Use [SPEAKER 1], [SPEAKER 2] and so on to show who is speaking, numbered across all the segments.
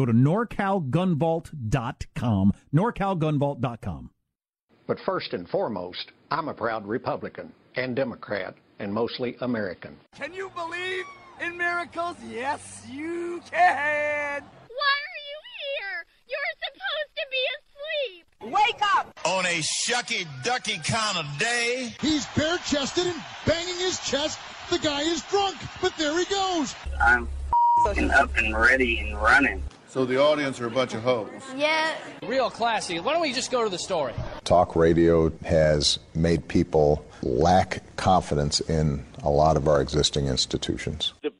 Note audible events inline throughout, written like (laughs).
[SPEAKER 1] Go to norcalgunvault.com, norcalgunvault.com.
[SPEAKER 2] But first and foremost, I'm a proud Republican and Democrat and mostly American.
[SPEAKER 3] Can you believe in miracles? Yes, you can.
[SPEAKER 4] Why are you here? You're supposed to be asleep.
[SPEAKER 3] Wake up!
[SPEAKER 5] On a shucky ducky kind of day.
[SPEAKER 6] He's bare chested and banging his chest. The guy is drunk, but there he goes.
[SPEAKER 7] I'm fucking up and ready and running.
[SPEAKER 8] So the audience are a bunch of hoes.
[SPEAKER 4] Yeah.
[SPEAKER 9] Real classy. Why don't we just go to the story?
[SPEAKER 10] Talk radio has made people lack confidence in a lot of our existing institutions.
[SPEAKER 11] The best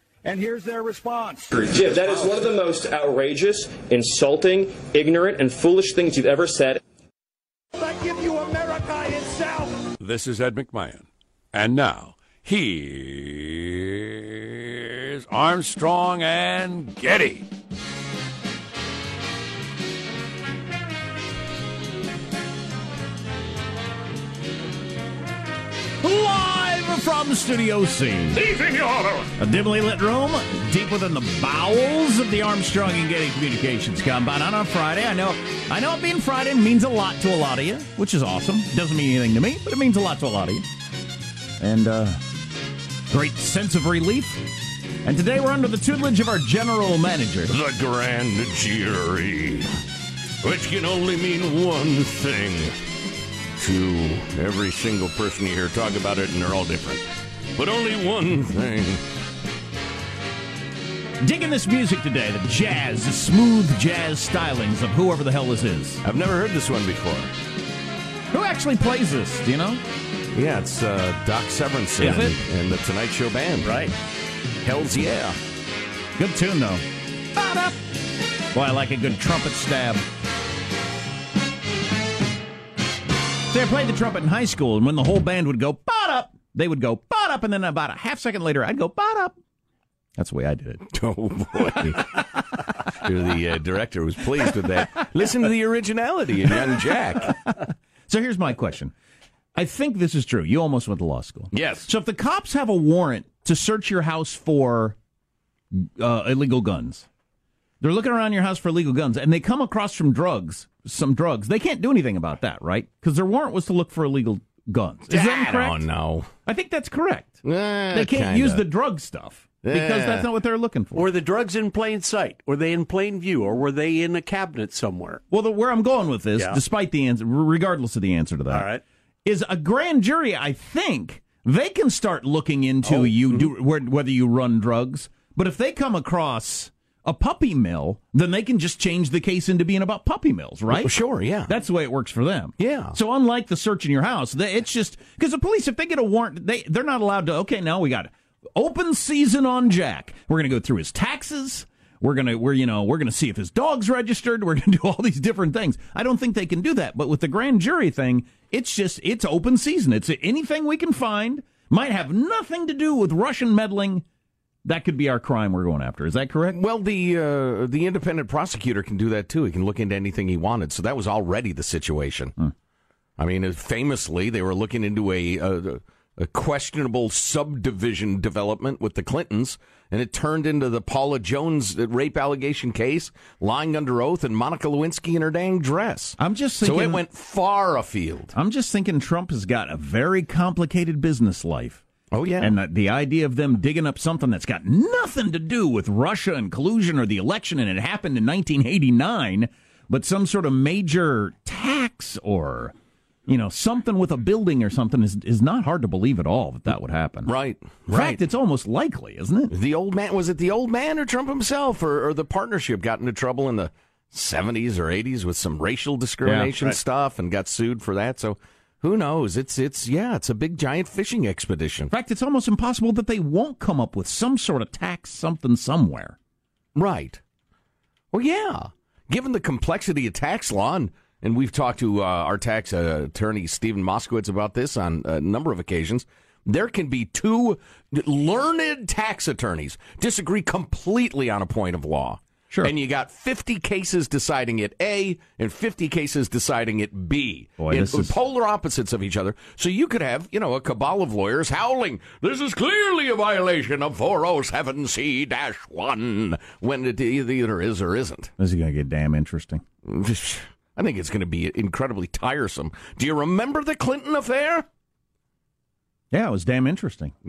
[SPEAKER 12] And here's their response.
[SPEAKER 13] Jim, that is one of the most outrageous, insulting, ignorant, and foolish things you've ever said.
[SPEAKER 12] I give you America itself.
[SPEAKER 14] This is Ed McMahon. And now, here's Armstrong and Getty.
[SPEAKER 1] From the Studio C.
[SPEAKER 15] Leaving order.
[SPEAKER 1] A dimly lit room deep within the bowels of the Armstrong and Getty Communications Combine on a Friday. I know, I know, it being Friday means a lot to a lot of you, which is awesome. Doesn't mean anything to me, but it means a lot to a lot of you. And uh, great sense of relief. And today we're under the tutelage of our general manager,
[SPEAKER 14] The grand jury, which can only mean one thing to every single person you hear talk about it, and they're all different. But only one thing.
[SPEAKER 1] Digging this music today, the jazz, the smooth jazz stylings of whoever the hell this is.
[SPEAKER 14] I've never heard this one before.
[SPEAKER 1] Who actually plays this? Do you know?
[SPEAKER 14] Yeah, it's uh, Doc Severinsen
[SPEAKER 1] Is it?
[SPEAKER 14] and the Tonight Show Band.
[SPEAKER 1] Right.
[SPEAKER 14] Hell's yeah.
[SPEAKER 1] Good tune, though. Boy, I like a good trumpet stab. See, I played the trumpet in high school, and when the whole band would go "bot up," they would go "bot up," and then about a half second later, I'd go "bot up." That's the way I did it. (laughs)
[SPEAKER 14] Oh boy. The uh, director was pleased with that. Listen to the originality in Young Jack. (laughs)
[SPEAKER 1] So here's my question. I think this is true. You almost went to law school.
[SPEAKER 14] Yes.
[SPEAKER 1] So if the cops have a warrant to search your house for uh, illegal guns, they're looking around your house for illegal guns, and they come across some drugs, some drugs. They can't do anything about that, right? Because their warrant was to look for illegal guns. Is that
[SPEAKER 14] I
[SPEAKER 1] correct?
[SPEAKER 14] don't know.
[SPEAKER 1] I think that's correct.
[SPEAKER 14] Eh,
[SPEAKER 1] they can't
[SPEAKER 14] kinda.
[SPEAKER 1] use the drug stuff because
[SPEAKER 14] Yeah.
[SPEAKER 1] that's not what they're looking for.
[SPEAKER 16] Were the drugs in plain sight? Were they in plain view, or were they in a cabinet somewhere?
[SPEAKER 1] Well, the, where I'm going with this,
[SPEAKER 16] Yeah.
[SPEAKER 1] despite the answer, regardless of the answer to that,
[SPEAKER 16] All right.
[SPEAKER 1] is a grand jury. I think they can start looking into
[SPEAKER 16] Oh,
[SPEAKER 1] you
[SPEAKER 16] mm-hmm.
[SPEAKER 1] do where, whether you run drugs. But if they come across a puppy mill, then they can just change the case into being about puppy mills, right?
[SPEAKER 14] Well, sure, yeah.
[SPEAKER 1] That's the way it works for them.
[SPEAKER 14] Yeah.
[SPEAKER 1] So unlike the search in your house, it's just because the police, if they get a warrant, they they're not allowed to. Okay, now we got open season on Jack. We're gonna go through his taxes. We're gonna we're you know we're gonna see if his dog's registered. We're gonna (laughs) do all these different things. I don't think they can do that. But with the grand jury thing, it's just it's open season. It's anything we can find. Might have nothing to do with Russian meddling. That could be our crime we're going after. Is that correct?
[SPEAKER 14] Well, the uh, the independent prosecutor can do that too. He can look into anything he wanted. So that was already the situation.
[SPEAKER 1] Hmm.
[SPEAKER 14] I mean, famously, they were looking into a, a a questionable subdivision development with the Clintons, and it turned into the Paula Jones rape allegation case, lying under oath, and Monica Lewinsky in her dang dress.
[SPEAKER 1] I'm just
[SPEAKER 14] so it went far afield.
[SPEAKER 1] I'm just thinking Trump has got a very complicated business life.
[SPEAKER 14] Oh yeah,
[SPEAKER 1] And the, the idea of them digging up something that's got nothing to do with Russia and collusion or the election, and it happened in 1989, but some sort of major tax or you know something with a building or something is is not hard to believe at all that that would happen.
[SPEAKER 14] right,
[SPEAKER 1] In
[SPEAKER 14] right.
[SPEAKER 1] fact, it's almost likely, isn't it?
[SPEAKER 14] The old man was it the old man or Trump himself or, or the partnership got into trouble in the seventies or eighties with some racial discrimination
[SPEAKER 1] right.
[SPEAKER 14] stuff and got sued for that. So who knows? It's it's yeah, it's a big giant fishing expedition.
[SPEAKER 1] In fact, it's almost impossible that they won't come up with some sort of tax something somewhere.
[SPEAKER 14] Right. Well, yeah. Given the complexity of tax law, and, and we've talked to uh, our tax uh, attorney Stephen Moskowitz about this on a number of occasions, there can be two learned tax attorneys disagree completely on a point of law.
[SPEAKER 1] Sure.
[SPEAKER 14] And you got 50 cases deciding it A and 50 cases deciding it B.
[SPEAKER 1] Boy,
[SPEAKER 14] in
[SPEAKER 1] is-
[SPEAKER 14] polar opposites of each other. So you could have, you know, a cabal of lawyers howling, this is clearly a violation of 407C-1 when it either is or isn't.
[SPEAKER 1] This is going to get damn interesting. (laughs)
[SPEAKER 14] I think it's going to be incredibly tiresome. Do you remember the Clinton affair?
[SPEAKER 1] Yeah, it was damn interesting. (laughs)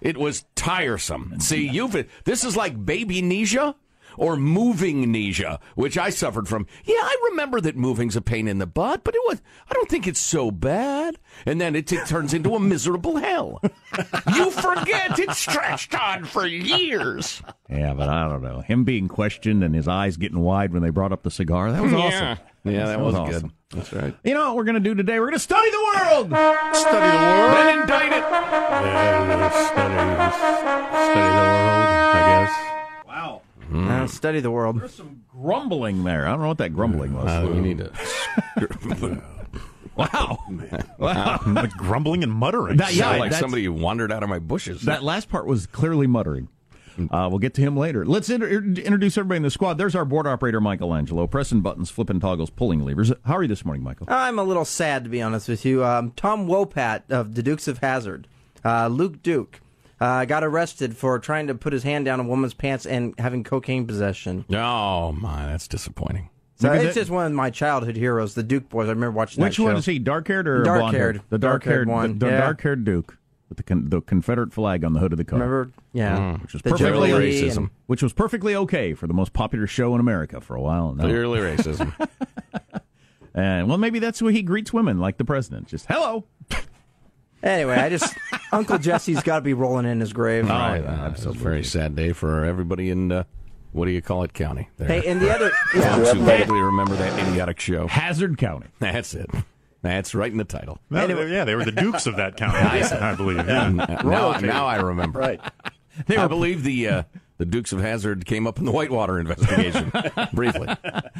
[SPEAKER 14] It was tiresome. See, you've this is like baby amnesia or moving amnesia, which I suffered from. Yeah, I remember that moving's a pain in the butt, but it was. I don't think it's so bad. And then it, it turns into a miserable hell. you forget it stretched on for years.
[SPEAKER 1] Yeah, but I don't know. Him being questioned and his eyes getting wide when they brought up the cigar, that was
[SPEAKER 14] Yeah.
[SPEAKER 1] awesome.
[SPEAKER 14] Yeah, that was
[SPEAKER 1] awesome.
[SPEAKER 14] good. That's right.
[SPEAKER 1] You know what we're going to do today? We're going to study the world.
[SPEAKER 16] Study the world.
[SPEAKER 14] Then indict it.
[SPEAKER 16] Yeah, study, study the world, I guess.
[SPEAKER 1] Wow.
[SPEAKER 17] Uh, study the world.
[SPEAKER 1] There's some grumbling there. I don't know what that grumbling was.
[SPEAKER 14] Uh, you need to. (laughs)
[SPEAKER 1] wow. Wow. (laughs)
[SPEAKER 15] like grumbling and muttering.
[SPEAKER 1] That- yeah,
[SPEAKER 14] like somebody wandered out of my bushes.
[SPEAKER 1] That last part was clearly muttering. Uh, we'll get to him later. Let's inter- introduce everybody in the squad. There's our board operator, Michelangelo, pressing buttons, flipping toggles, pulling levers. How are you this morning, Michael?
[SPEAKER 17] I'm a little sad, to be honest with you. Um, Tom Wopat of the Dukes of Hazzard
[SPEAKER 18] Uh, Luke Duke uh, got arrested for trying to put his hand down a woman's pants and having cocaine possession.
[SPEAKER 14] Oh my, that's disappointing.
[SPEAKER 18] So
[SPEAKER 1] Maybe
[SPEAKER 18] it's
[SPEAKER 1] that-
[SPEAKER 18] just one of my childhood heroes, the Duke boys. I remember watching
[SPEAKER 1] Which
[SPEAKER 18] that show.
[SPEAKER 1] one is he? Dark haired or
[SPEAKER 18] Dark
[SPEAKER 1] blonde
[SPEAKER 18] haired.
[SPEAKER 1] The dark haired
[SPEAKER 18] one.
[SPEAKER 1] The, the
[SPEAKER 18] yeah.
[SPEAKER 1] dark haired Duke with the con- the Confederate flag on the hood of the car.
[SPEAKER 18] Remember? Yeah.
[SPEAKER 1] Mm. Which was
[SPEAKER 18] The
[SPEAKER 1] perfectly
[SPEAKER 18] Jolie and-
[SPEAKER 1] Which was perfectly okay for the most popular show in America for a while. Now.
[SPEAKER 14] Clearly racism. (laughs)
[SPEAKER 1] And well, maybe that's the way he greets women, like the president. Just hello.
[SPEAKER 18] Anyway, I just (laughs) Uncle Jesse's got to be rolling in his grave.
[SPEAKER 14] Oh, yeah, It's a very sad day for everybody in uh, what do you call it, county? There.
[SPEAKER 18] Hey, and the other, (laughs) yeah.
[SPEAKER 14] Folks who vaguely remember that idiotic show.
[SPEAKER 1] Hazzard County.
[SPEAKER 14] That's it. That's right in the title.
[SPEAKER 15] No, yeah, they were the dukes of that county, (laughs) I believe. Yeah.
[SPEAKER 14] Now, now I remember.
[SPEAKER 18] Right.
[SPEAKER 14] they I believe the uh, the Dukes of Hazzard came up in the Whitewater investigation briefly.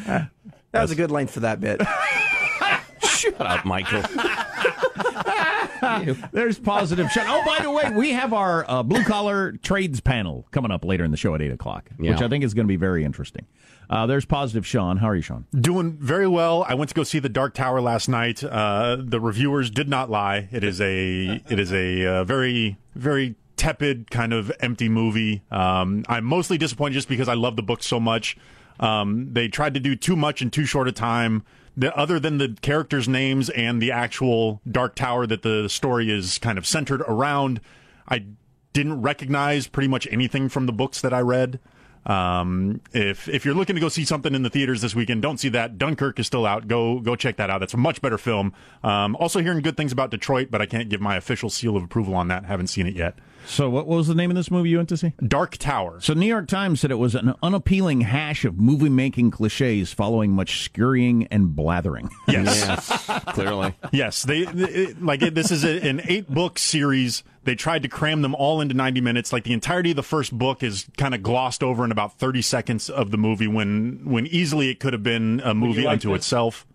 [SPEAKER 18] That was a good length for that bit.
[SPEAKER 14] Shut up, Michael. (laughs)
[SPEAKER 1] There's positive shot. Oh, by the way, we have our uh, blue collar trades panel coming up later in the show at eight o'clock, which I think is going to be very interesting. Uh, there's positive Sean. How are you, Sean?
[SPEAKER 15] Doing very well. I went to go see the Dark Tower last night. Uh, the reviewers did not lie. It is a it is a uh, very very tepid kind of empty movie. Um, I'm mostly disappointed just because I love the book so much. Um, they tried to do too much in too short a time. The, other than the characters' names and the actual Dark Tower that the story is kind of centered around, I didn't recognize pretty much anything from the books that I read. Um, if if you're looking to go see something in the theaters this weekend, don't see that. Dunkirk is still out. Go go check that out. That's a much better film. Um, also hearing good things about Detroit, but I can't give my official seal of approval on that. Haven't seen it yet.
[SPEAKER 1] So, what was the name of this movie you went to see?
[SPEAKER 15] Dark Tower.
[SPEAKER 1] So, New York Times said it was an unappealing hash of movie making cliches following much scurrying and blathering. (laughs)
[SPEAKER 15] Yes,
[SPEAKER 14] clearly.
[SPEAKER 15] Yes, they, they- like it, this is a, an eight book series. They tried to cram them all into 90 minutes. Like the entirety of the first book is kind of glossed over in about 30 seconds of the movie when when easily it could have been a movie unto
[SPEAKER 1] this?
[SPEAKER 15] itself.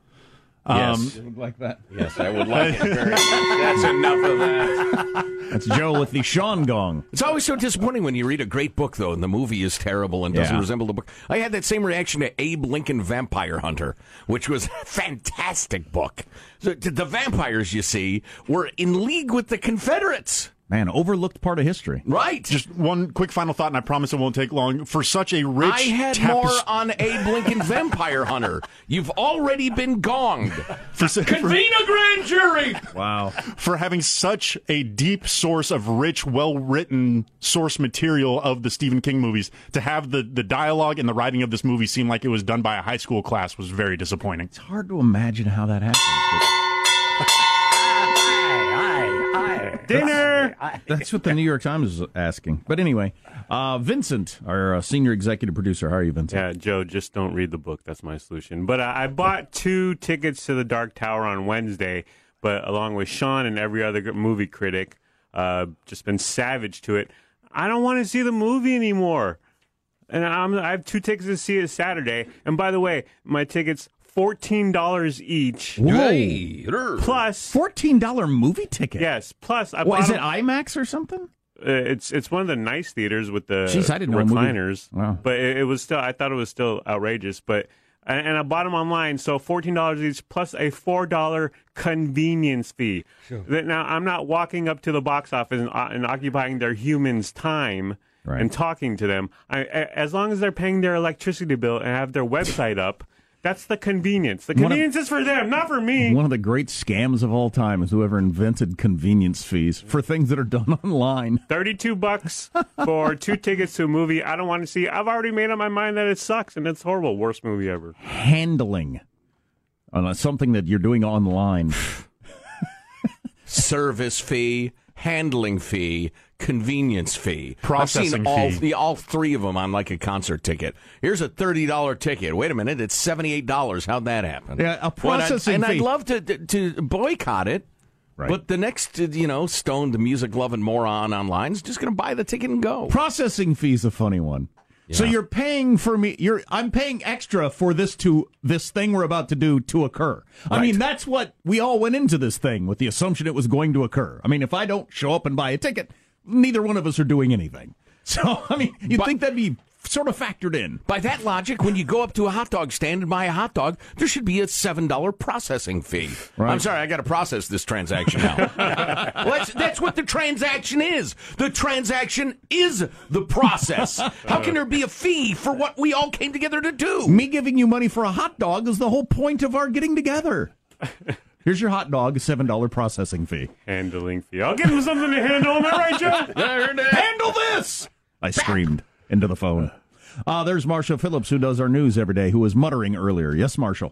[SPEAKER 14] Yes.
[SPEAKER 1] You would like that?
[SPEAKER 14] Yes, I would like it very much. That's enough of that.
[SPEAKER 1] That's Joe with the Sean Gong.
[SPEAKER 14] It's always so disappointing when you read a great book, though, and the movie is terrible and doesn't
[SPEAKER 1] Yeah.
[SPEAKER 14] resemble the book. I had that same reaction to Abe Lincoln Vampire Hunter, which was a fantastic book. So, t- the vampires, you see, were in league with the Confederates.
[SPEAKER 1] Man, overlooked part of history.
[SPEAKER 14] Right.
[SPEAKER 15] Just one quick final thought, and I promise it won't take long. For such a rich,
[SPEAKER 14] I had
[SPEAKER 15] tapes-
[SPEAKER 14] more on Abe Lincoln Vampire Hunter. You've already been gonged.
[SPEAKER 15] for, for-
[SPEAKER 14] Convene a grand jury.
[SPEAKER 1] Wow.
[SPEAKER 15] for having such a deep source of rich, well written source material of the Stephen King movies, to have the, the dialogue and the writing of this movie seem like it was done by a high school class was very disappointing.
[SPEAKER 1] It's hard to imagine how that happened. (laughs)
[SPEAKER 15] Dinner! (laughs)
[SPEAKER 1] That's what the New York Times is asking. But anyway, uh, Vincent, our uh, senior executive producer, how are you, Vincent?
[SPEAKER 19] Yeah, Joe, just don't read the book. That's my solution. But uh, I bought two tickets to the Dark Tower on Wednesday, but along with Sean and every other movie critic, uh, just been savage to it. I don't want to see the movie anymore. And I'm, I have two tickets to see it Saturday. And by the way, my tickets fourteen dollars each.
[SPEAKER 1] Whoa.
[SPEAKER 19] Plus
[SPEAKER 1] fourteen dollar movie ticket.
[SPEAKER 19] Yes. Plus, I
[SPEAKER 1] What,
[SPEAKER 19] bought
[SPEAKER 1] is it
[SPEAKER 19] them-
[SPEAKER 1] IMAX or something?
[SPEAKER 19] uh, it's it's one of the nice theaters with the
[SPEAKER 1] Jeez, I didn't know
[SPEAKER 19] recliners.
[SPEAKER 1] Wow.
[SPEAKER 19] But it, it was still I thought it was still outrageous. But and, and I bought them online, so fourteen dollars each plus a four dollar convenience fee. That Now I'm not walking up to the box office and, uh, and occupying their humans' time.
[SPEAKER 1] Right.
[SPEAKER 19] And talking to them, I, a- as long as they're paying their electricity bill and have their website up, that's the convenience. The
[SPEAKER 1] One of-
[SPEAKER 19] convenience is for them, not for me.
[SPEAKER 1] One of the great scams of all time is whoever invented convenience fees for things that are done online.
[SPEAKER 19] 32 bucks for (laughs) two tickets to a movie I don't want to see. I've already made up my mind that it sucks and it's horrible. Worst movie ever.
[SPEAKER 1] Handling on something that you're doing online. (laughs)
[SPEAKER 14] Service fee, handling fee, convenience fee.
[SPEAKER 15] Processing
[SPEAKER 14] I've seen all,
[SPEAKER 15] fee.
[SPEAKER 14] the- all three of them on like a concert ticket. Here's a thirty dollar ticket. Wait a minute, it's seventy eight dollars. How'd that happen?
[SPEAKER 1] Yeah, a
[SPEAKER 14] and I'd- and,
[SPEAKER 1] fee.
[SPEAKER 14] I'd love to, to boycott it.
[SPEAKER 1] Right.
[SPEAKER 14] But the next, you know, stoned music loving moron online is just going to buy the ticket and go.
[SPEAKER 1] Processing fee's a funny one. So you're paying for me. You're I'm paying extra for this to this thing we're about to do to occur. I
[SPEAKER 14] Right.
[SPEAKER 1] mean, that's what we all went into this thing with the assumption it was going to occur. I mean, if I don't show up and buy a ticket, neither one of us are doing anything. (laughs) So I mean, you'd
[SPEAKER 14] But-
[SPEAKER 1] think that'd be sort of factored in.
[SPEAKER 14] By that logic, when you go up to a hot dog stand and buy a hot dog, there should be a seven dollar processing fee.
[SPEAKER 1] Right.
[SPEAKER 14] I'm sorry, I got to process this transaction now. (laughs) well, that's, that's what the transaction is. The transaction is the process. How can there be a fee for what we all came together to do?
[SPEAKER 1] Me giving you money for a hot dog is the whole point of our getting together. Here's your hot dog, a seven dollar processing fee.
[SPEAKER 19] Handling fee. I'll give him something to handle. Am I right, Joe? (laughs)
[SPEAKER 1] Handle this! I screamed into the phone. Uh, there's Marshall Phillips, who does our news every day, who was muttering earlier. Yes, Marshall.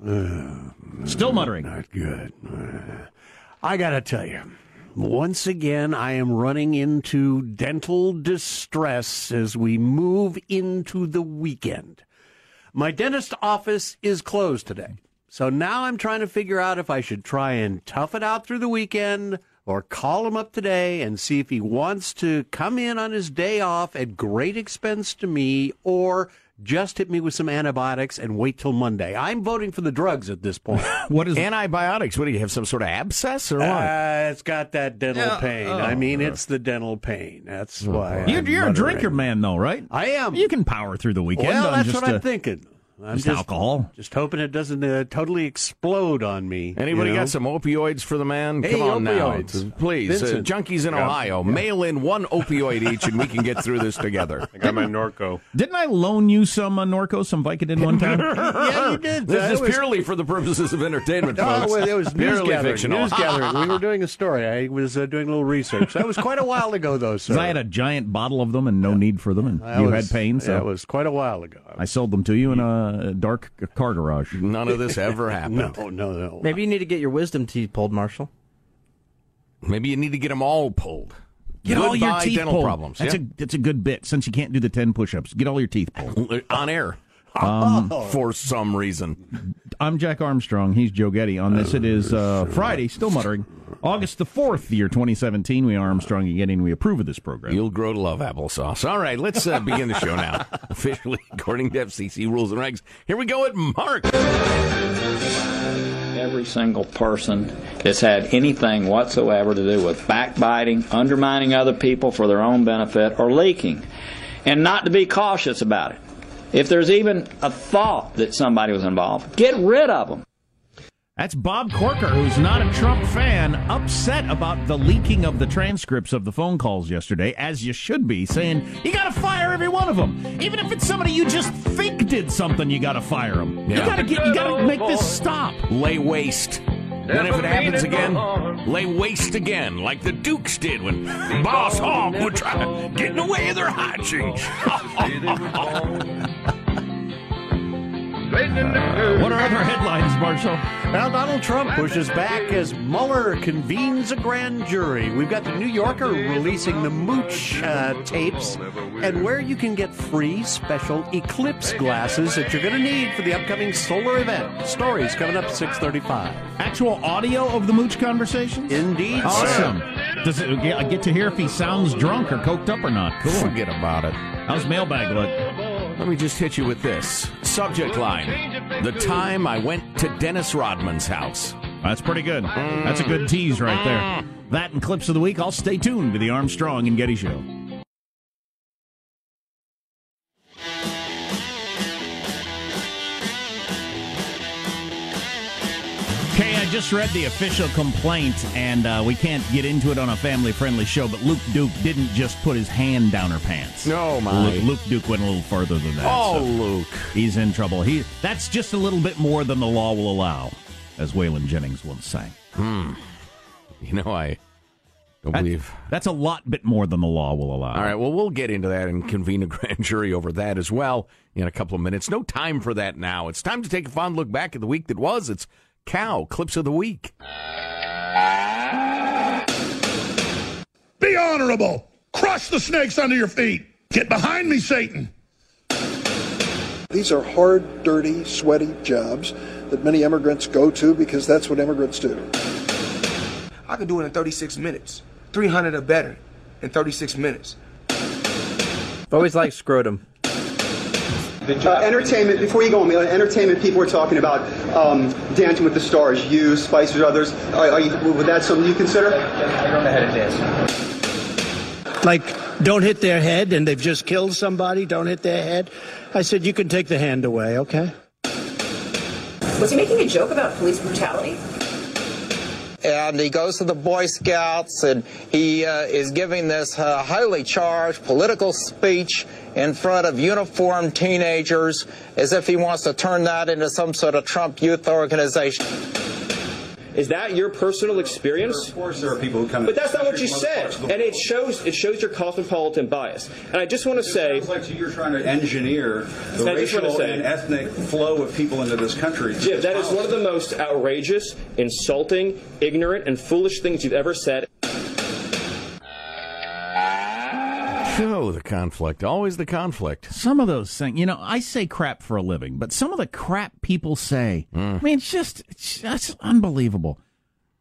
[SPEAKER 1] Still muttering.
[SPEAKER 16] Not good. I got to tell you, once again, I am running into dental distress as we move into the weekend. My dentist office is closed today. So now I'm trying to figure out if I should try and tough it out through the weekend or call him up today and see if he wants to come in on his day off at great expense to me or just hit me with some antibiotics and wait till Monday. I'm voting for the drugs at this point. (laughs)
[SPEAKER 1] what is
[SPEAKER 14] antibiotics? What do you have? Some sort of abscess or what?
[SPEAKER 16] Uh, it's got that dental
[SPEAKER 1] Yeah,
[SPEAKER 16] pain.
[SPEAKER 1] oh.
[SPEAKER 16] I mean, it's the dental pain. That's why
[SPEAKER 1] You're,
[SPEAKER 16] I'm
[SPEAKER 1] you're a drinker man, though, right?
[SPEAKER 16] I am.
[SPEAKER 1] You can power through the weekend.
[SPEAKER 16] Well,
[SPEAKER 1] on
[SPEAKER 16] that's
[SPEAKER 1] just
[SPEAKER 16] what
[SPEAKER 1] a-
[SPEAKER 16] I'm thinking. I'm
[SPEAKER 1] just alcohol?
[SPEAKER 16] Just hoping it doesn't uh, totally explode on me.
[SPEAKER 14] Anybody
[SPEAKER 16] you know?
[SPEAKER 14] got some opioids for the man?
[SPEAKER 16] Hey,
[SPEAKER 14] Come on
[SPEAKER 16] opioids.
[SPEAKER 14] now. Please. Uh, junkies in
[SPEAKER 16] Yeah.
[SPEAKER 14] Ohio, mail in one opioid each and we can get through this together.
[SPEAKER 19] I got my Norco.
[SPEAKER 1] Didn't I loan you some uh, Norco, some Vicodin one (laughs) time?
[SPEAKER 16] yeah, you did.
[SPEAKER 14] This
[SPEAKER 16] Uh,
[SPEAKER 14] is
[SPEAKER 16] it was-
[SPEAKER 14] purely for the purposes of entertainment, (laughs) folks.
[SPEAKER 16] well, it was news
[SPEAKER 14] purely
[SPEAKER 16] gathering.
[SPEAKER 14] fictional.
[SPEAKER 16] News gathering. We were (laughs) doing a story. I was uh, doing a little research. That was quite a while ago, though, sir.
[SPEAKER 1] 'Cause I had a giant bottle of them and no need for them, and
[SPEAKER 16] That
[SPEAKER 1] you
[SPEAKER 16] was-
[SPEAKER 1] had pain, so
[SPEAKER 16] That was quite a while ago.
[SPEAKER 1] I sold them to you in a Uh, dark car garage.
[SPEAKER 14] None of this ever (laughs) happened.
[SPEAKER 16] No, no, no.
[SPEAKER 18] Maybe you need to get your wisdom teeth pulled, Marshall.
[SPEAKER 14] Maybe you need to get them all pulled.
[SPEAKER 1] Get all your
[SPEAKER 14] Goodbye
[SPEAKER 1] teeth
[SPEAKER 14] dental
[SPEAKER 1] pulled.
[SPEAKER 14] problems.
[SPEAKER 1] That's
[SPEAKER 14] yeah?
[SPEAKER 1] a that's a good bit. Since you can't do the ten push-ups, get all your teeth pulled. (laughs)
[SPEAKER 14] on air.
[SPEAKER 1] Um, (laughs)
[SPEAKER 14] for some reason.
[SPEAKER 1] I'm Jack Armstrong. He's Joe Getty. On this, it is uh, Friday. Still muttering. August the fourth, year 2017. We are Armstrong and Getty, and we approve of this program.
[SPEAKER 14] You'll grow to love applesauce. All right, let's uh, begin the show now. (laughs) Officially, according to FCC rules and regs. Here we go at Mark.
[SPEAKER 20] Every single person that's had anything whatsoever to do with backbiting, undermining other people for their own benefit, or leaking, and not to be cautious about it. If there's even a thought that somebody was involved, get rid of them.
[SPEAKER 1] That's Bob Corker, who's not a Trump fan, upset about the leaking of the transcripts of the phone calls yesterday, as you should be, saying you got to fire every one of them, even if it's somebody you just think did something. You got to fire them. You got to get. You got to make this stop.
[SPEAKER 14] Lay waste. Then if it happens again, lay waste again, like the Dukes did when Boss Hogg would try to get in the way of their hot cheese.
[SPEAKER 1] What are other headlines, Marshall?
[SPEAKER 16] Well, Donald Trump pushes back as Mueller convenes a grand jury. We've got the New Yorker releasing the Mooch uh, tapes and where you can get free special eclipse glasses that you're going to need for the upcoming solar event. Stories coming up at 635.
[SPEAKER 1] Actual audio of the mooch conversations?
[SPEAKER 16] Indeed,
[SPEAKER 1] Awesome.
[SPEAKER 16] sir.
[SPEAKER 1] Does it get, I get to hear if he sounds drunk or coked up or not? Cool.
[SPEAKER 14] Forget about it.
[SPEAKER 1] How's mailbag look?
[SPEAKER 14] Let me just hit you with this subject line: The time I went to Dennis Rodman's house.
[SPEAKER 1] That's pretty good. That's a good tease right there. That and clips of the week. I'll stay tuned to the Armstrong and Getty Show. Just read the official complaint, and uh, we can't get into it on a family-friendly show. But Luke Duke didn't just put his hand down her pants.
[SPEAKER 14] No, my.
[SPEAKER 1] Luke, Luke Duke went a little further than that.
[SPEAKER 14] Oh,
[SPEAKER 1] so
[SPEAKER 14] Luke.
[SPEAKER 1] he's in trouble. He that's just a little bit more than the law will allow, as Waylon Jennings once sang.
[SPEAKER 14] Hmm. You know, I don't
[SPEAKER 1] That-
[SPEAKER 14] believe.
[SPEAKER 1] That's a lot bit more than the law will allow.
[SPEAKER 14] All right, well, we'll get into that and convene a (laughs) grand jury over that as well in a couple of minutes. No time for that now. It's time to take a fond look back at the week that was. It's Cow Clips of the Week.
[SPEAKER 6] Be honorable. Crush the snakes under your feet. Get behind me, Satan.
[SPEAKER 21] These are hard, dirty, sweaty jobs that many immigrants go to because that's what immigrants do.
[SPEAKER 17] I can do it in 36 minutes. 300 or better in 36 minutes.
[SPEAKER 18] I've always liked scrotum.
[SPEAKER 22] Uh, entertainment, before you go on, the entertainment people are talking about um, Dancing with the Stars, you, Spice Brothers. Are, are you, would that something you consider?
[SPEAKER 17] I don't know how to dance.
[SPEAKER 23] Like
[SPEAKER 24] don't hit their head and they've just killed somebody, don't hit their head. I said, you can take the hand away, okay?
[SPEAKER 25] Was he making a joke about police brutality?
[SPEAKER 26] And he goes to the Boy Scouts and he uh, is giving this uh, highly charged political speech in front of uniformed teenagers as if he wants to turn that into some sort of Trump youth organization.
[SPEAKER 13] Is that your personal experience?
[SPEAKER 27] Of course, there are people who come.
[SPEAKER 13] But that's not what you said, and it shows it shows your cosmopolitan bias. And I just want to say,
[SPEAKER 27] sounds like you're trying to engineer the
[SPEAKER 13] I just wanna
[SPEAKER 27] racial
[SPEAKER 13] say-
[SPEAKER 27] and ethnic flow of people into this country.
[SPEAKER 13] Jim, that is one of the most outrageous, insulting, ignorant, and foolish things you've ever said.
[SPEAKER 14] Oh, the conflict. Always the conflict.
[SPEAKER 1] Some of those things, you know, I say crap for a living, but some of the crap people say, mm. I mean, it's just, it's just unbelievable.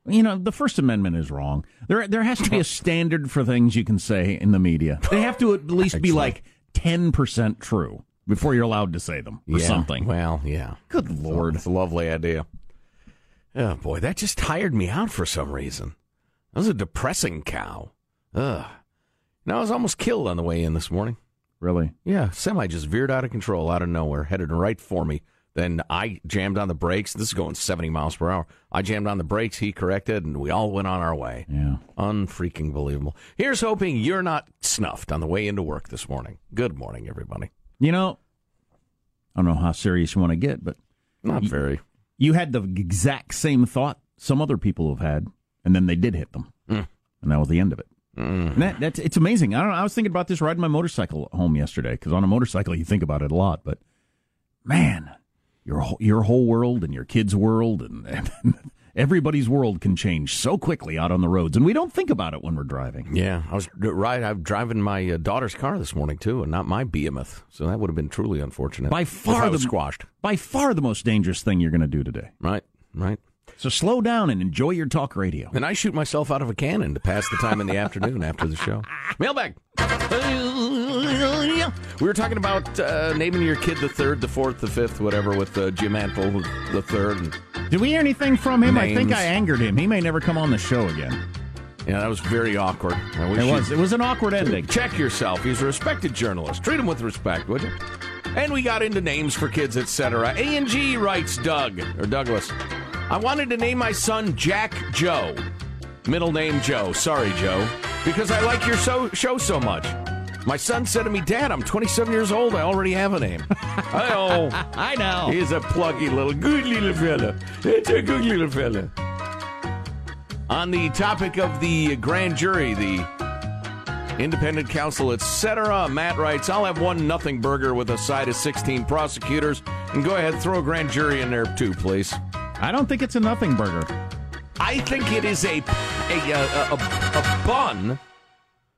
[SPEAKER 1] You know, the First Amendment is wrong. There, there has to be a (laughs) standard for things you can say in the media. They have to at (laughs) least be like ten percent true before you're allowed to say them or
[SPEAKER 14] Yeah,
[SPEAKER 1] something.
[SPEAKER 14] Well, yeah.
[SPEAKER 1] Good lord,
[SPEAKER 14] it's a lovely idea. Oh boy, that just tired me out for some reason. That was a depressing cow. Ugh. Now I was almost killed on the way in this morning.
[SPEAKER 1] Really?
[SPEAKER 14] Yeah, semi just veered out of control out of nowhere, headed right for me. Then I jammed on the brakes. This is going 70 miles per hour. I jammed on the brakes. He corrected, and we all went on our way.
[SPEAKER 1] Yeah.
[SPEAKER 14] Unfreaking believable. Here's hoping you're not snuffed on the way into work this morning. Good morning, everybody.
[SPEAKER 1] You know, I don't know how serious you want to get, but
[SPEAKER 14] Not
[SPEAKER 1] you,
[SPEAKER 14] very.
[SPEAKER 1] You had the exact same thought some other people have had, and then they did hit them,
[SPEAKER 14] Mm.
[SPEAKER 1] and that was the end of it. And that, that's it's amazing. I don't. I was thinking about this riding my motorcycle home yesterday because on a motorcycle you think about it a lot, but man, your whole, your whole world and your kids' world and, and (laughs) everybody's world can change so quickly out on the roads, and we don't think about it when we're driving.
[SPEAKER 14] Yeah, I was right. I'm driving my uh, daughter's car this morning too, and not my behemoth. So that would have been truly unfortunate.
[SPEAKER 1] By far the
[SPEAKER 14] squashed.
[SPEAKER 1] By far the most dangerous thing you're going to do today.
[SPEAKER 14] Right, right.
[SPEAKER 1] So slow down and enjoy your talk radio.
[SPEAKER 14] And I shoot myself out of a cannon to pass the time in the (laughs) afternoon after the show. Mailbag. We were talking about uh, naming your kid the third, the fourth, the fifth, whatever, with uh, Jim Mantle, the third. And,
[SPEAKER 1] Did we hear anything from him? I think I angered him. He may never come on the show again.
[SPEAKER 14] yeah, that was very awkward. I wish
[SPEAKER 1] It was. It was an awkward ending.
[SPEAKER 14] Check yourself. He's a respected journalist. Treat him with respect, would you? And we got into names for kids, etc. A and G writes Doug or Douglas. I wanted to name my son Jack Joe. Middle name Joe. Sorry, Joe, because I like your so- show so much. My son said to me, Dad, I'm 27 years old. I already have a name. (laughs) I know.
[SPEAKER 1] I know.
[SPEAKER 14] He's a plucky little, good little fella. It's a good little fella. On the topic of the grand jury, the independent counsel, etc., Matt writes, I'll have one nothing burger with a side of 16 prosecutors. And go ahead, throw a grand jury in there too, please.
[SPEAKER 1] I don't think it's a nothing burger.
[SPEAKER 14] I think it is a a, a, a, a bun,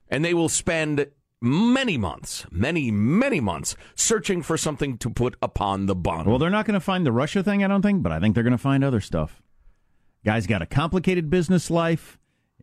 [SPEAKER 14] and they will spend many months, many, many months searching for something to put upon the bun.
[SPEAKER 1] Well, they're not going to find the Russia thing, I don't think, but I think they're going to find other stuff. Guy's got a complicated business life.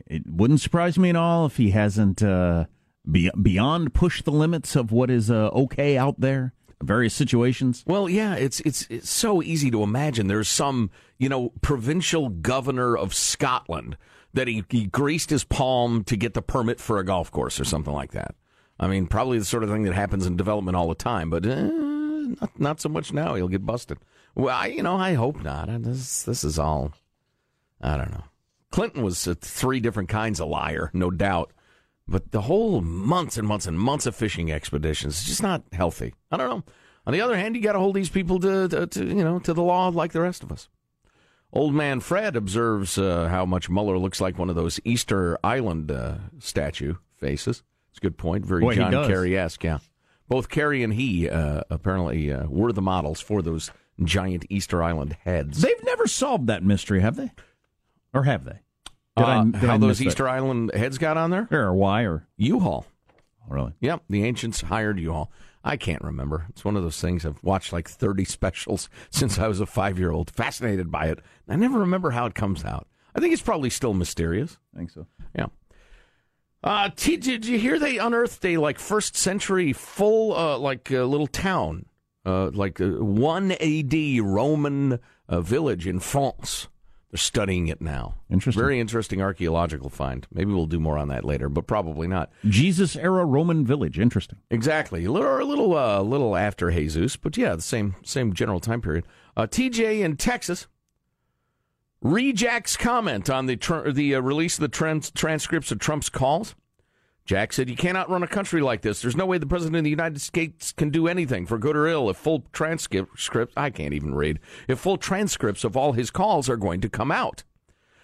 [SPEAKER 1] It wouldn't surprise me at all if he hasn't uh, be- beyond pushed the limits of what is uh, okay out there, various situations.
[SPEAKER 14] Well, yeah, it's, it's it's so easy to imagine. There's some, you know, provincial governor of Scotland that he, he greased his palm to get the permit for a golf course or something like that. I mean, probably the sort of thing that happens in development all the time, but eh, not, not so much now. He'll get busted. Well, I, you know, I hope not. I- This this is all. I don't know. Clinton was three different kinds of liar, no doubt. But the whole months and months and months of fishing expeditions is just not healthy. I don't know. On the other hand, you got to hold these people to, to, to, you know, to the law like the rest of us. Old man Fred observes uh, how much Mueller looks like one of those Easter Island uh, statue faces. It's a good point. Very
[SPEAKER 1] Boy,
[SPEAKER 14] John. Kerry-esque, yeah. Both Kerry and he uh, apparently uh, were the models for those giant Easter Island heads.
[SPEAKER 1] They've never solved that mystery, have they? Or have they? Did I-
[SPEAKER 14] Uh,
[SPEAKER 1] I
[SPEAKER 14] how
[SPEAKER 1] miss
[SPEAKER 14] those? Easter Island heads got on there?
[SPEAKER 1] Or why? Or
[SPEAKER 14] U-Haul.
[SPEAKER 1] really?
[SPEAKER 14] Yep, the ancients hired U-Haul. I can't remember. It's one of those things. I've watched like 30 (laughs) specials since I was a five-year-old. Fascinated by it. I never remember how it comes out. I think it's probably still mysterious.
[SPEAKER 1] I think so.
[SPEAKER 14] Yeah. Uh, T, did you hear they unearthed a like first century full uh, like uh, little town, uh, like uh, one A.D. Roman uh, village in France? They're studying it now.
[SPEAKER 1] Interesting.
[SPEAKER 14] Very interesting archaeological find. Maybe we'll do more on that later, but probably not.
[SPEAKER 1] Jesus era Roman village. Interesting.
[SPEAKER 14] Exactly. A little, a little, uh, little after Jesus, but yeah, the same, same general time period. Uh, TJ in Texas. Rejack's comment on the tr- the uh, release of the trans- transcripts of Trump's calls. Jack said, "You cannot run a country like this. There's no way the president of the United States can do anything, for good or ill, if full transcripts I can't even read if full transcripts of all his calls are going to come out."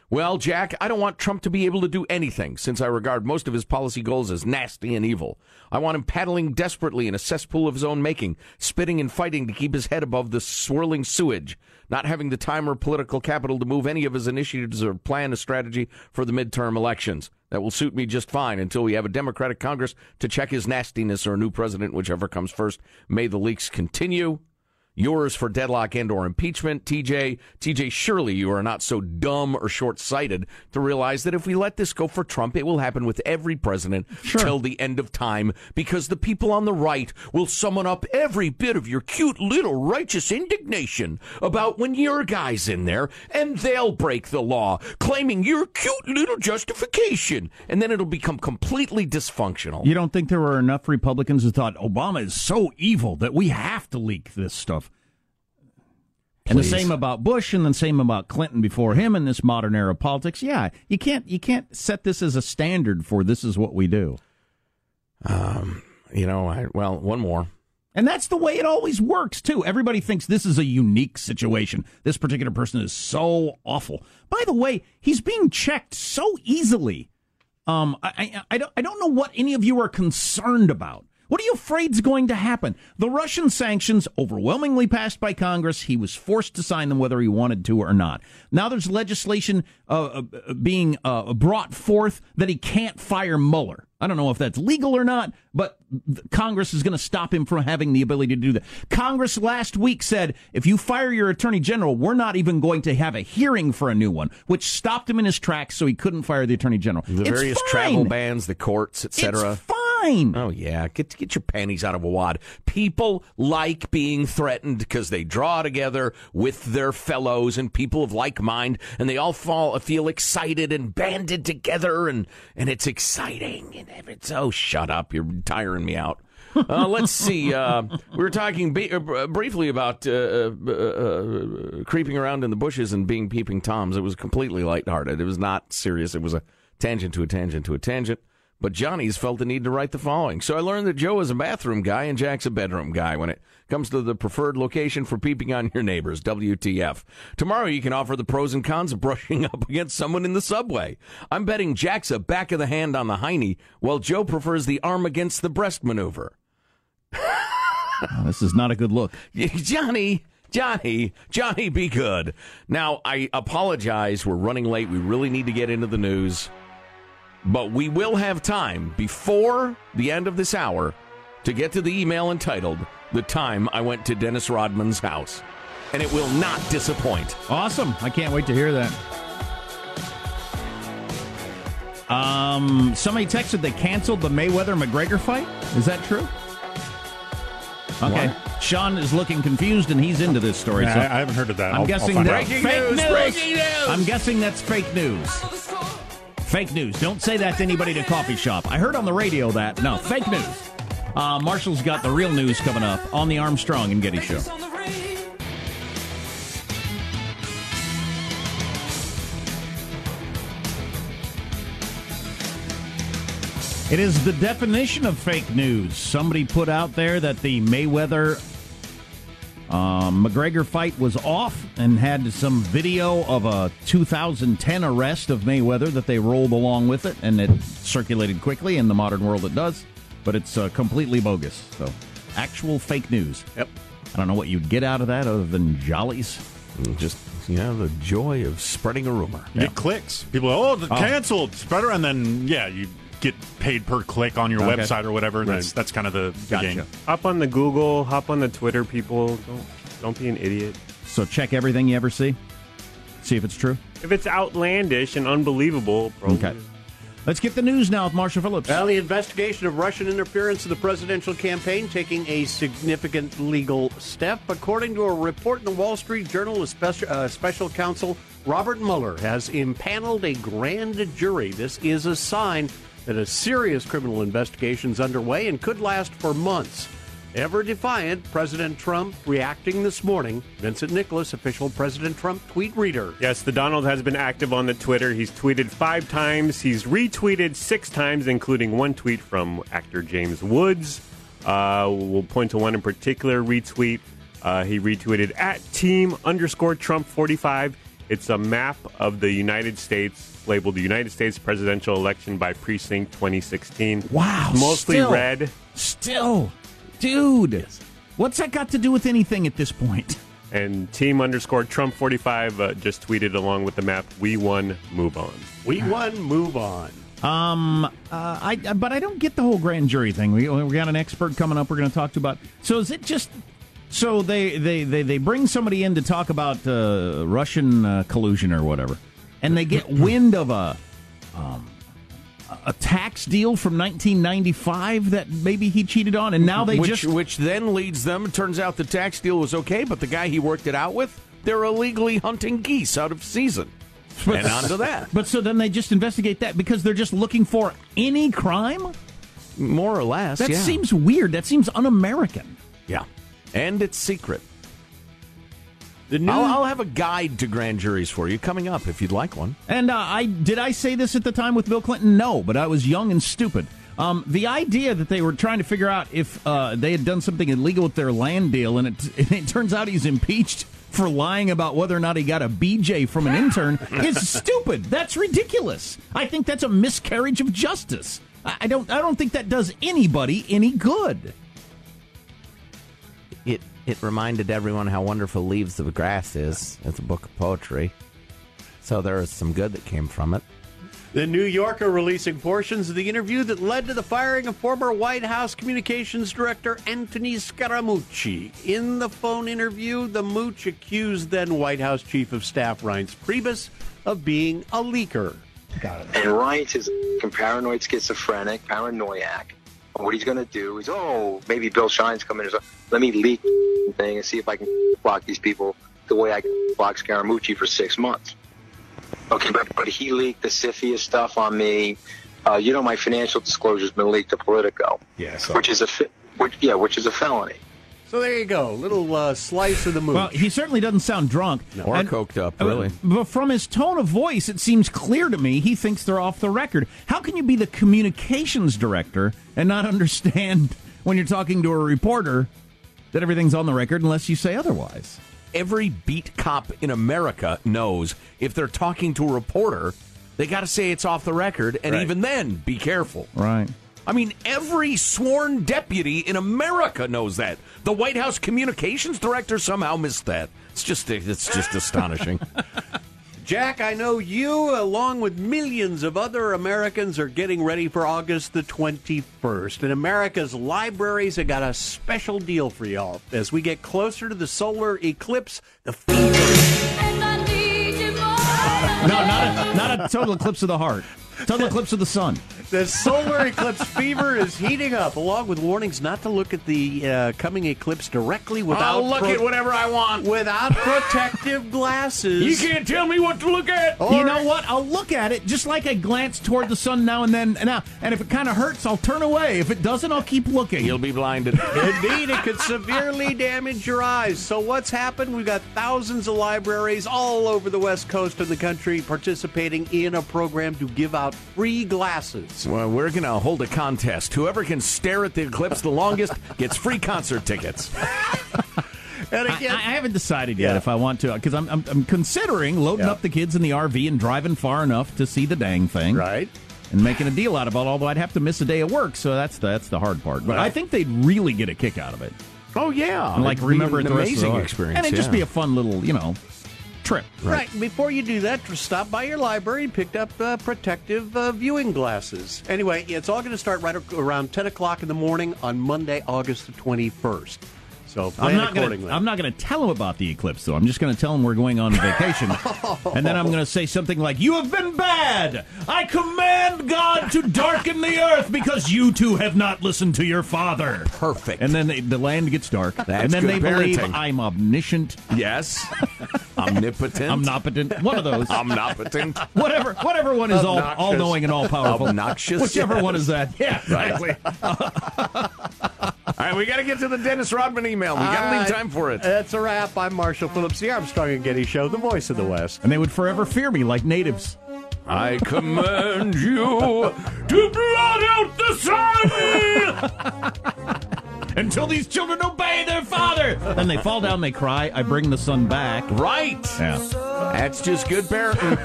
[SPEAKER 14] Well, Jack, I don't want Trump to be able to do anything since I regard most of his policy goals as nasty and evil. I want him paddling desperately in a cesspool of his own making, spitting and fighting to keep his head above the swirling sewage, not having the time or political capital to move any of his initiatives or plan a strategy for the midterm elections. That will suit me just fine until we have a Democratic Congress to check his nastiness or a new president, whichever comes first. May the leaks continue. Yours for deadlock and or impeachment, TJ. TJ, surely you are not so dumb or short-sighted to realize that if we let this go for Trump, it will happen with every president till the end of time because the people on the right will summon up every bit of your cute little righteous indignation about when your guy's in there and they'll break the law, claiming your cute little justification. And then it'll become completely dysfunctional.
[SPEAKER 1] You don't think there were enough Republicans who thought Obama is so evil that we have to leak this stuff? And the same about Bush, and the same about Clinton before him in this modern era of politics. Yeah, you can't you can't set this as a standard for this is what we do.
[SPEAKER 14] Um, you know, I, well, one more.
[SPEAKER 1] And that's the way it always works, too. Everybody thinks this is a unique situation. This particular person is so awful. By the way, he's being checked so easily. Um, I, I, I, don't, I don't know what any of you are concerned about. What are you afraid is going to happen? The Russian sanctions overwhelmingly passed by Congress. He was forced to sign them whether he wanted to or not. Now there's legislation uh, uh, being uh, brought forth that he can't fire Mueller. I don't know if that's legal or not, but Congress is going to stop him from having the ability to do that. Congress last week said if you fire your attorney general, we're not even going to have a hearing for a new one, which stopped him in his tracks so he couldn't fire the attorney general.
[SPEAKER 14] The
[SPEAKER 1] It's
[SPEAKER 14] various
[SPEAKER 1] fine.
[SPEAKER 14] travel bans, the courts, etc.
[SPEAKER 1] It's fine.
[SPEAKER 14] Oh yeah, get get your panties out of a wad. People like being threatened because they draw together with their fellows and people of like mind, and they all fall feel excited and banded together, and and it's exciting. And it's oh, shut up! You're tiring me out. Uh, let's see. Uh, (laughs) we were talking be- uh, briefly about uh, uh, uh, creeping around in the bushes and being peeping toms. It was completely lighthearted. It was not serious. It was a tangent to a tangent to a tangent. But Johnny's felt the need to write the following. So I learned that Joe is a bathroom guy and Jack's a bedroom guy when it comes to the preferred location for peeping on your neighbors. WTF. Tomorrow you can offer the pros and cons of brushing (laughs) up against someone in the subway. I'm betting Jack's a back of the hand on the hiney, while Joe prefers the arm against the breast maneuver. (laughs)
[SPEAKER 1] Oh, this is not a good look. (laughs)
[SPEAKER 14] Johnny, Johnny, Johnny, be good. Now, I apologize. We're running late. We really need to get into the news. But we will have time before the end of this hour to get to the email entitled The Time I Went to Dennis Rodman's House. And it will not disappoint.
[SPEAKER 1] Awesome. I can't wait to hear that. Um, somebody texted they canceled the Mayweather McGregor fight. Is that true? Okay. Sean is looking confused and he's into this story.
[SPEAKER 15] Yeah,
[SPEAKER 1] so
[SPEAKER 15] I- I haven't heard of that.
[SPEAKER 1] I'm
[SPEAKER 15] I'll- I'll
[SPEAKER 1] guessing that's fake
[SPEAKER 14] Breaking news,
[SPEAKER 1] news.
[SPEAKER 14] breaking news.
[SPEAKER 1] I'm guessing that's fake news. Fake news. Don't say that to anybody at a coffee shop. I heard on the radio that. No, fake news. Uh, Marshall's got the real news coming up on the Armstrong and Getty Show. It is the definition of fake news. Somebody put out there that the Mayweather um, McGregor fight was off and had some video of a 2010 arrest of Mayweather that they rolled along with it, and it circulated quickly. In the modern world, it does, but it's uh, completely bogus. So, actual fake news.
[SPEAKER 14] Yep.
[SPEAKER 1] I don't know what you'd get out of that other than jollies.
[SPEAKER 14] Just, you know, the joy of spreading a rumor.
[SPEAKER 15] You get clicks. People, oh, the
[SPEAKER 1] Oh.
[SPEAKER 15] canceled. It's better, and then yeah, you get paid per click on your
[SPEAKER 1] Okay.
[SPEAKER 15] website or whatever. That's
[SPEAKER 19] Right.
[SPEAKER 15] that's kind of the, the
[SPEAKER 1] Gotcha.
[SPEAKER 15] game.
[SPEAKER 19] Hop on the Google, hop on the Twitter, people. Don't don't be an idiot.
[SPEAKER 1] So, check everything you ever see. See if it's true.
[SPEAKER 19] If it's outlandish and unbelievable, probably.
[SPEAKER 1] Okay. Let's get the news now with Marshall Phillips.
[SPEAKER 16] Well, the investigation of Russian interference in the presidential campaign taking a significant legal step. According to a report in the Wall Street Journal, a special, uh, special counsel Robert Mueller has impaneled a grand jury. This is a sign that a serious criminal investigation is underway and could last for months. Ever defiant, President Trump reacting this morning. Vincent Nicholas, official President Trump tweet reader.
[SPEAKER 19] Yes, the Donald has been active on the Twitter. He's tweeted five times. He's retweeted six times, including one tweet from actor James Woods. Uh, we'll point to one in particular retweet. Uh, he retweeted at team underscore Trump 45. It's a map of the United States labeled the United States presidential election by precinct 2016.
[SPEAKER 1] Wow.
[SPEAKER 19] Mostly
[SPEAKER 1] still,
[SPEAKER 19] red.
[SPEAKER 1] Still. Dude. What's that got to do with anything at this point?
[SPEAKER 19] And team underscore Trump 45 uh, just tweeted along with the map, we won, move on.
[SPEAKER 16] We won, move on.
[SPEAKER 1] Um, uh, I but I don't get the whole grand jury thing. We we got an expert coming up. We're going to talk to about. So is it just so they they they, they bring somebody in to talk about uh, Russian uh, collusion or whatever, and they get wind of a um, a tax deal from 1995 that maybe he cheated on, and now they
[SPEAKER 14] which,
[SPEAKER 1] just
[SPEAKER 14] which then leads them. It turns out the tax deal was okay, but the guy he worked it out with, they're illegally hunting geese out of season. and on to that.
[SPEAKER 1] But so then they just investigate that because they're just looking for any crime?
[SPEAKER 14] More or less.
[SPEAKER 1] That
[SPEAKER 14] yeah.
[SPEAKER 1] seems weird. That seems un American.
[SPEAKER 14] Yeah. And it's secret.
[SPEAKER 16] New-
[SPEAKER 14] I'll, I'll have a guide to grand juries for you coming up if you'd like one.
[SPEAKER 1] And uh, I did I say this at the time with Bill Clinton? No, but I was young and stupid. Um, the idea that they were trying to figure out if uh, they had done something illegal with their land deal, and it, (laughs) and it turns out he's impeached for lying about whether or not he got a BJ from an intern (laughs) is stupid. That's ridiculous. I think that's a miscarriage of justice. I I don't. I don't think that does anybody any good.
[SPEAKER 18] It it reminded everyone how wonderful Leaves of Grass is. It's a book of poetry. So there is some good that came from it.
[SPEAKER 16] The New Yorker releasing portions of the interview that led to the firing of former White House Communications Director Anthony Scaramucci. In the phone interview, the Mooch accused then White House Chief of Staff Reince Priebus of being a leaker.
[SPEAKER 28] And Reince is a paranoid schizophrenic, paranoiac. What he's going to do is, oh, maybe Bill Shine's coming. So let me leak thing and see if I can block these people the way I block Scaramucci for six months. Okay, but, but he leaked the CFIUS stuff on me. Uh, you know, my financial disclosure's been leaked to Politico.
[SPEAKER 16] Yeah,
[SPEAKER 28] which is a which, yeah, which is a felony.
[SPEAKER 16] So there you go, little uh, slice of the movie.
[SPEAKER 1] Well, he certainly doesn't sound drunk
[SPEAKER 14] Or coked up, really.
[SPEAKER 1] But from his tone of voice, it seems clear to me he thinks they're off the record. How can you be the communications director and not (laughs) understand when you're talking to a reporter that everything's on the record unless you say otherwise?
[SPEAKER 14] Every beat cop in America knows if they're talking to a reporter, they got to say it's off the record, and
[SPEAKER 1] Right.
[SPEAKER 14] even then, be careful.
[SPEAKER 1] Right.
[SPEAKER 14] I mean, every sworn deputy in America knows that. The White House communications director somehow missed that. It's just it's just astonishing. (laughs)
[SPEAKER 16] Jack, I know you, along with millions of other Americans, are getting ready for August the 21st. And America's libraries have got a special deal for y'all. As we get closer to the solar eclipse, the fever.
[SPEAKER 1] No, not a, not a total eclipse of the heart. Total eclipse of the sun.
[SPEAKER 16] The solar eclipse fever is heating up, along with warnings not to look at the uh, coming eclipse directly without
[SPEAKER 14] I'll look at whatever I want.
[SPEAKER 16] without protective glasses.
[SPEAKER 14] You can't tell me what to look at.
[SPEAKER 1] you know what? I'll look at it just like I glance toward the sun now and then. And now, and if it kind of hurts, I'll turn away. If it doesn't, I'll keep looking.
[SPEAKER 14] You'll be blinded. (laughs)
[SPEAKER 16] Indeed, it could severely damage your eyes. So, what's happened? We've got thousands of libraries all over the West Coast of the country participating in a program to give out free glasses.
[SPEAKER 14] Well, we're going to hold a contest. Whoever can stare at the eclipse the longest gets free concert tickets. (laughs)
[SPEAKER 16] And
[SPEAKER 1] I,
[SPEAKER 16] again,
[SPEAKER 1] I haven't decided yet
[SPEAKER 16] Yeah.
[SPEAKER 1] if I want to because I'm, I'm I'm considering loading
[SPEAKER 16] Yeah.
[SPEAKER 1] up the kids in the RV and driving far enough to see the dang thing,
[SPEAKER 16] right?
[SPEAKER 1] And making a deal out of it. Although I'd have to miss a day of work, so that's the, that's the hard part. But
[SPEAKER 16] Right.
[SPEAKER 1] I think they'd really get a kick out of it.
[SPEAKER 14] Oh yeah,
[SPEAKER 1] And like remember
[SPEAKER 14] an
[SPEAKER 1] the rest of
[SPEAKER 14] amazing
[SPEAKER 1] the
[SPEAKER 14] experience,
[SPEAKER 1] and it'd just be a fun little you know trip.
[SPEAKER 16] Right. Before you do that, just stop by your library and pick up uh, protective uh, viewing glasses. Anyway, it's all going to start right around 10 o'clock in the morning on Monday, August the 21st. So
[SPEAKER 1] I'm not
[SPEAKER 16] accordingly.
[SPEAKER 1] gonna. I'm not gonna tell him about the eclipse, though. I'm just gonna tell him we're going on vacation, (laughs) and then I'm gonna say something like, "You have been bad. I command God to darken the earth because you two have not listened to your father."
[SPEAKER 14] Perfect.
[SPEAKER 1] And then the, the land gets dark,
[SPEAKER 14] That's
[SPEAKER 1] and then they believe. I'm omniscient,
[SPEAKER 14] Yes. (laughs) Omnipotent.
[SPEAKER 1] omnipotent, one of those.
[SPEAKER 14] Omnipotent.
[SPEAKER 1] Whatever, whatever one is all
[SPEAKER 16] Obnoxious.
[SPEAKER 1] all knowing and all powerful.
[SPEAKER 14] Obnoxious,
[SPEAKER 1] Whichever
[SPEAKER 14] yes.
[SPEAKER 1] one is that. (laughs) Yeah, exactly.
[SPEAKER 14] All right, we got to get to the Dennis Rodman email. We got to leave
[SPEAKER 16] uh,
[SPEAKER 14] time for it.
[SPEAKER 16] That's a wrap. I'm Marshall Phillips, the Armstrong and Getty Show, the voice of the West.
[SPEAKER 1] and they would forever fear me like natives.
[SPEAKER 14] I command you to blot out the sun. (laughs)
[SPEAKER 1] Until these children obey their father. Then they fall down, they cry. I bring the son back.
[SPEAKER 14] right.
[SPEAKER 1] Yeah.
[SPEAKER 14] That's just good parenting.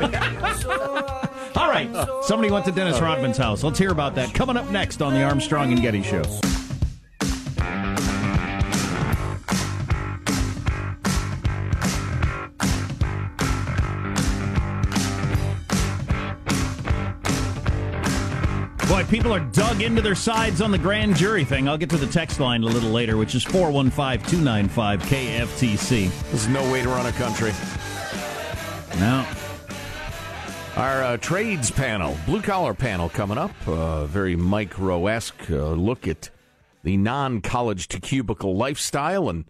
[SPEAKER 14] (laughs)
[SPEAKER 1] All right. Somebody went to Dennis Rodman's house. Let's hear about that. Coming up next on the Armstrong and Getty Show. People are dug into their sides on the grand jury thing. I'll get to the text line a little later, which is 415 295 KFTC.
[SPEAKER 14] There's no way to run a country.
[SPEAKER 1] Now,
[SPEAKER 14] Our uh, trades panel, blue collar panel coming up. Uh, very Mike Rowe esque uh, look at the non college to cubicle lifestyle and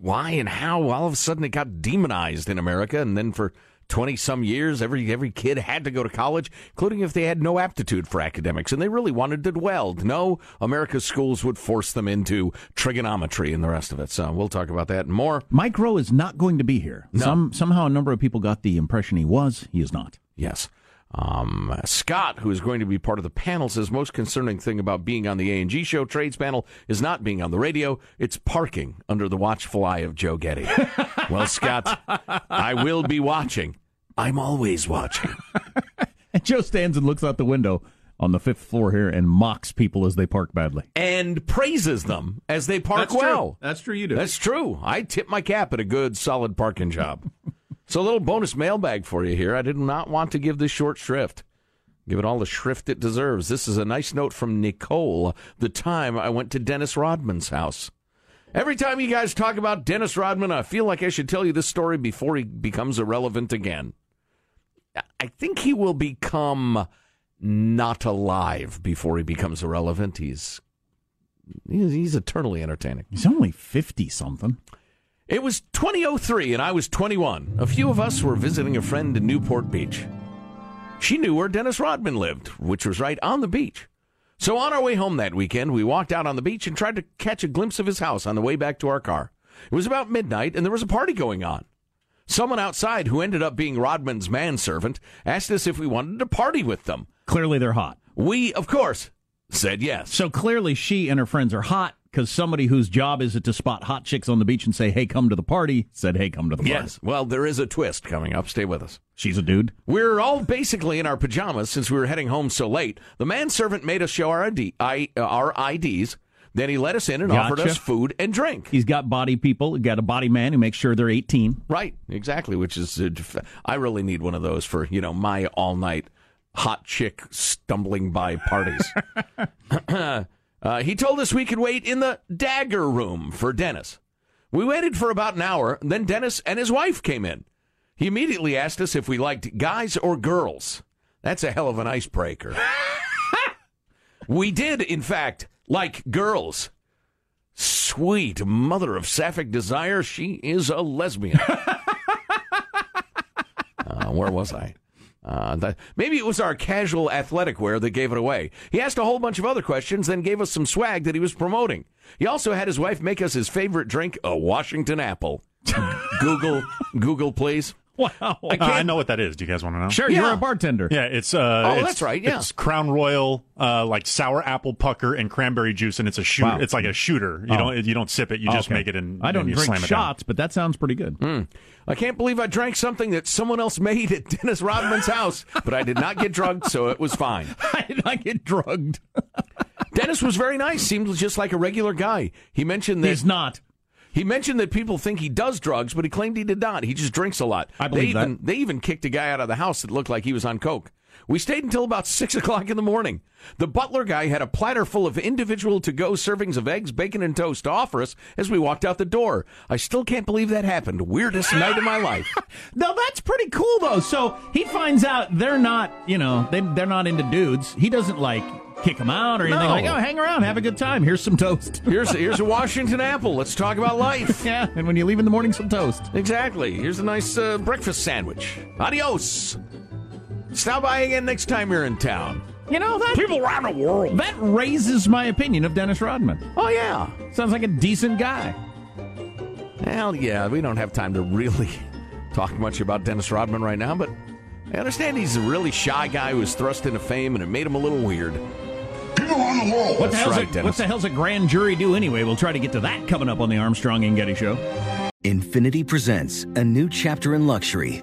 [SPEAKER 14] why and how all of a sudden it got demonized in America. And then for 20 some years, every, every kid had to go to college, including if they had no aptitude for academics and they really wanted to do well. No, America's schools would force them into trigonometry and the rest of it. So we'll talk about that and more.
[SPEAKER 1] Mike Rowe is not going to be here.
[SPEAKER 14] No.
[SPEAKER 1] Some somehow a number of people got the impression he was. He is not.
[SPEAKER 14] Yes. Um, Scott, who is going to be part of the panel, says most concerning thing about being on the A&G show trades panel is not being on the radio. It's parking under the watchful eye of Joe Getty. (laughs) well, Scott, I will be watching. I'm always watching. (laughs)
[SPEAKER 1] And Joe stands and looks out the window on the fifth floor here and mocks people as they park badly.
[SPEAKER 14] And praises them as they park well.
[SPEAKER 1] That's true. You do.
[SPEAKER 14] That's true. I tip my cap at a good, solid parking job. so a little bonus mailbag for you here. I did not want to give this short shrift. Give it all the shrift it deserves. This is a nice note from Nicole. The time I went to Dennis Rodman's house. Every time you guys talk about Dennis Rodman, I feel like I should tell you this story before he becomes irrelevant again. I think he will become not alive before he becomes irrelevant. He's he's, eternally entertaining.
[SPEAKER 1] He's only fifty something.
[SPEAKER 14] It was 2003 and I was 21. A few of us were visiting a friend in Newport Beach. She knew where Dennis Rodman lived, which was right on the beach. So on our way home that weekend, we walked out on the beach and tried to catch a glimpse of his house on the way back to our car. It was about midnight and there was a party going on. Someone outside who ended up being Rodman's manservant asked us if we wanted to party with them.
[SPEAKER 1] Clearly, they're hot.
[SPEAKER 14] We, of course, said yes.
[SPEAKER 1] So clearly, she and her friends are hot because somebody whose job is it to spot hot chicks on the beach and say, "Hey, come to the party," said, "Hey, come to the party."
[SPEAKER 14] Yes. Well, there is a twist coming up. Stay with us.
[SPEAKER 1] She's a dude.
[SPEAKER 14] We're all basically in our pajamas since we were heading home so late. The manservant made us show our, ID, I, uh, our IDs. Then he let us in and offered us food and drink.
[SPEAKER 1] He's got body people. He got a body man who makes sure they're 18.
[SPEAKER 14] Right, exactly. Which is, uh, I really need one of those for you know my all night hot chick stumbling by parties. (laughs) (clears throat) uh, he told us we could wait in the dagger room for Dennis. We waited for about an hour. Then Dennis and his wife came in. He immediately asked us if we liked guys or girls. That's a hell of an icebreaker. (laughs) we did, in fact, like girls. Sweet mother of sapphic desire, she is a lesbian. (laughs) uh, where was I? Uh, maybe it was our casual athletic wear that gave it away. He asked a whole bunch of other questions, then gave us some swag that he was promoting. He also had his wife make us his favorite drink, a Washington apple. Google, Google, please.
[SPEAKER 1] Wow.
[SPEAKER 15] Uh, I know what that is. Do you guys want to know?
[SPEAKER 1] Sure, you're a bartender.
[SPEAKER 15] Yeah, it's uh
[SPEAKER 14] Oh,
[SPEAKER 15] it's-
[SPEAKER 14] that's right, yeah.
[SPEAKER 15] It's Crown Royal uh like sour apple pucker and cranberry juice and it's a shoot
[SPEAKER 1] Wow.
[SPEAKER 15] it's like a shooter. You
[SPEAKER 1] Oh.
[SPEAKER 15] don't you don't sip it, you just
[SPEAKER 1] Okay.
[SPEAKER 15] make it and
[SPEAKER 1] I don't
[SPEAKER 15] and you
[SPEAKER 1] drink
[SPEAKER 15] slam it
[SPEAKER 1] shots, but that sounds pretty good.
[SPEAKER 14] I can't believe I drank something that someone else made at Dennis Rodman's house, but I did not get drugged, so it was fine. (laughs)
[SPEAKER 1] I did not get drugged.
[SPEAKER 14] Dennis was very nice, seemed just like a regular guy. He mentioned that
[SPEAKER 1] He's not.
[SPEAKER 14] He mentioned that people think he does drugs, but he claimed he did not. He just drinks a lot.
[SPEAKER 1] I believe
[SPEAKER 14] they even,
[SPEAKER 1] that.
[SPEAKER 14] They even kicked a guy out of the house that looked like he was on coke. We stayed until about (laughs) six o'clock in the morning. The butler guy had a platter full of individual to-go servings of eggs, bacon, and toast to offer us as we walked out the door. I still can't believe that happened. Weirdest night of my life. (laughs)
[SPEAKER 1] No, that's pretty cool though. So he finds out they're not, you know, they they're not into dudes. He doesn't like kick them out or anything
[SPEAKER 14] No.
[SPEAKER 1] like. Oh, hang around, have a good time. Here's some toast. (laughs)
[SPEAKER 14] Here's here's a Washington apple. Let's talk about life. (laughs)
[SPEAKER 1] yeah, and when you leave in the morning, some toast.
[SPEAKER 14] Exactly. Here's a nice uh, breakfast sandwich. Adios. Stop by again next time you're in town.
[SPEAKER 1] You know that
[SPEAKER 14] people around the world.
[SPEAKER 1] That raises my opinion of Dennis Rodman.
[SPEAKER 14] Oh yeah,
[SPEAKER 1] sounds like a decent guy.
[SPEAKER 14] Well, yeah, we don't have time to really (laughs) talk much about Dennis Rodman right now, but I understand he's a really shy guy who was thrust into fame, and it made him a little weird.
[SPEAKER 6] People around the world.
[SPEAKER 1] What the, hell's
[SPEAKER 14] right,
[SPEAKER 1] a, what the hell's a grand jury do anyway? We'll try to get to that coming up on the Armstrong and Getty Show.
[SPEAKER 29] Infiniti presents a new chapter in luxury,